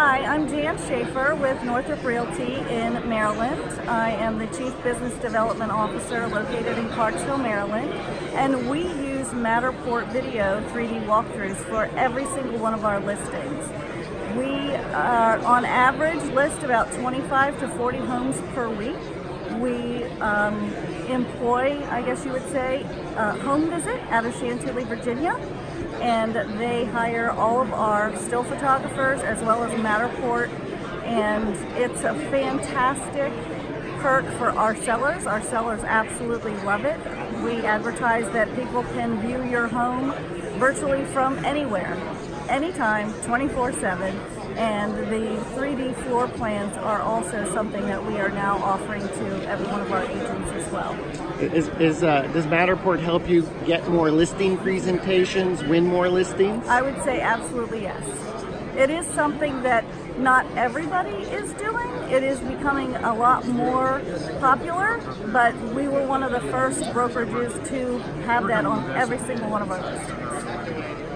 Hi, I'm Jan Schaefer with Northrop Realty in Maryland. I am the Chief Business Development Officer located in Clarksville, Maryland, and we use Matterport Video 3D walkthroughs for every single one of our listings. We, uh, on average, list about 25 to 40 homes per week. We um, employ, I guess you would say, a HomeVisit out of Chantilly, Virginia and they hire all of our still photographers as well as Matterport and it's a fantastic perk for our sellers. Our sellers absolutely love it. We advertise that people can view your home virtually from anywhere, anytime, 24 7. And the 3D floor plans are also something that we are now offering to every one of our agents as well. Is, is uh, does Matterport help you get more listing presentations, win more listings? I would say absolutely yes. It is something that not everybody is doing. It is becoming a lot more popular, but we were one of the first brokerages to have that on every single one of our listings.